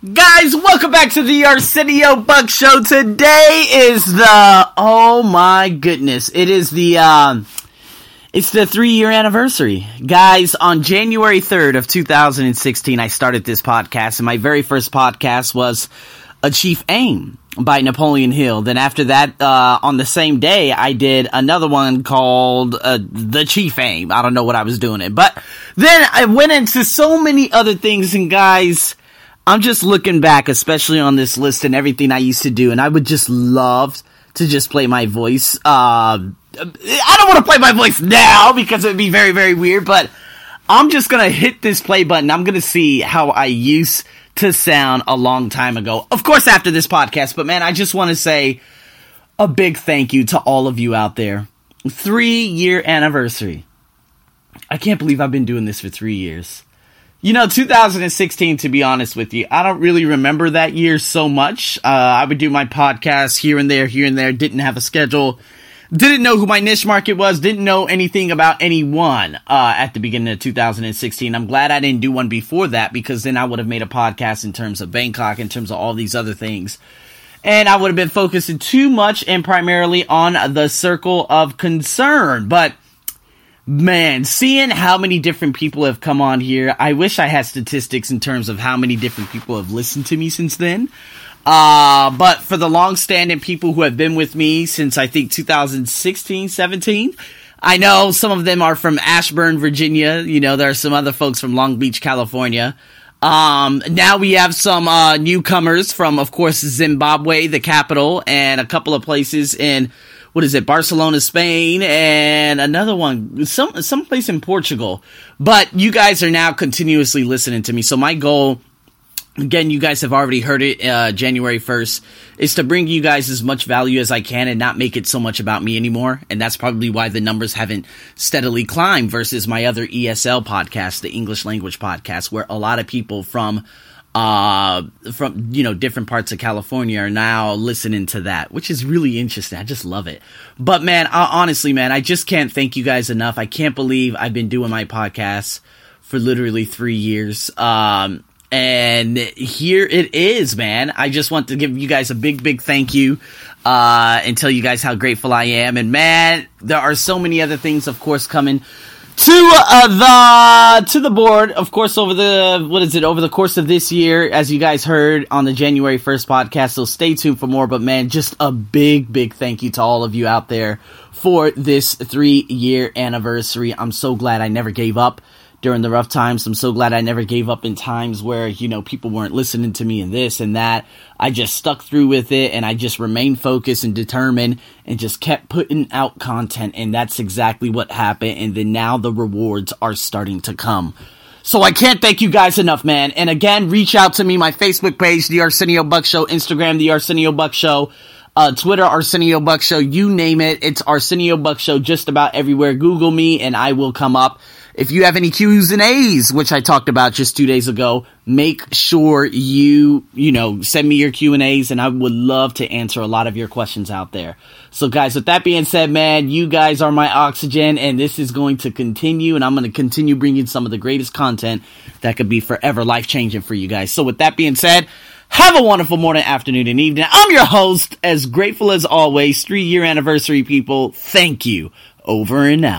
Guys, welcome back to the Arsenio Buck Show. Today is the oh my goodness, it is the um, it's the three year anniversary, guys. On January third of 2016, I started this podcast, and my very first podcast was a Chief Aim by Napoleon Hill. Then after that, uh, on the same day, I did another one called uh, The Chief Aim. I don't know what I was doing it, but then I went into so many other things, and guys I'm just looking back, especially on this list and everything I used to do, and I would just love to just play my voice. Uh, I don't want to play my voice now because it would be very, very weird, but I'm just gonna hit this play button. I'm gonna see how I used to sound a long time ago. Of course, after this podcast, but man, I just want to say a big thank you to all of you out there. Three year anniversary. I can't believe I've been doing this for three years. You know, 2016, to be honest with you, I don't really remember that year so much. Uh, I would do my podcast here and there, here and there, didn't have a schedule, didn't know who my niche market was, didn't know anything about anyone uh, at the beginning of 2016. I'm glad I didn't do one before that because then I would have made a podcast in terms of Bangkok, in terms of all these other things. And I would have been focusing too much and primarily on the circle of concern. But Man, seeing how many different people have come on here, I wish I had statistics in terms of how many different people have listened to me since then. Uh, but for the long standing people who have been with me since I think 2016, 17, I know some of them are from Ashburn, Virginia. You know, there are some other folks from Long Beach, California. Um, now we have some, uh, newcomers from, of course, Zimbabwe, the capital, and a couple of places in what is it, Barcelona, Spain, and another one, some some place in Portugal. But you guys are now continuously listening to me. So my goal, again, you guys have already heard it, uh, January first, is to bring you guys as much value as I can and not make it so much about me anymore. And that's probably why the numbers haven't steadily climbed versus my other ESL podcast, the English language podcast, where a lot of people from uh, from you know different parts of California are now listening to that, which is really interesting. I just love it. But man, I, honestly, man, I just can't thank you guys enough. I can't believe I've been doing my podcast for literally three years. Um, and here it is, man. I just want to give you guys a big, big thank you, uh, and tell you guys how grateful I am. And man, there are so many other things, of course, coming to uh, the to the board, of course, over the what is it over the course of this year, as you guys heard on the January first podcast. So stay tuned for more. But man, just a big, big thank you to all of you out there for this three year anniversary. I'm so glad I never gave up during the rough times. I'm so glad I never gave up in times where, you know, people weren't listening to me and this and that. I just stuck through with it and I just remained focused and determined and just kept putting out content. And that's exactly what happened. And then now the rewards are starting to come. So I can't thank you guys enough, man. And again, reach out to me, my Facebook page, The Arsenio Buck Show, Instagram, The Arsenio Buck Show. Uh, Twitter, Arsenio Buck Show, you name it. It's Arsenio Buck Show just about everywhere. Google me and I will come up. If you have any Q's and A's, which I talked about just two days ago, make sure you, you know, send me your Q and A's and I would love to answer a lot of your questions out there. So guys, with that being said, man, you guys are my oxygen and this is going to continue and I'm going to continue bringing some of the greatest content that could be forever life changing for you guys. So with that being said, have a wonderful morning, afternoon, and evening. I'm your host, as grateful as always, three year anniversary people. Thank you. Over and out.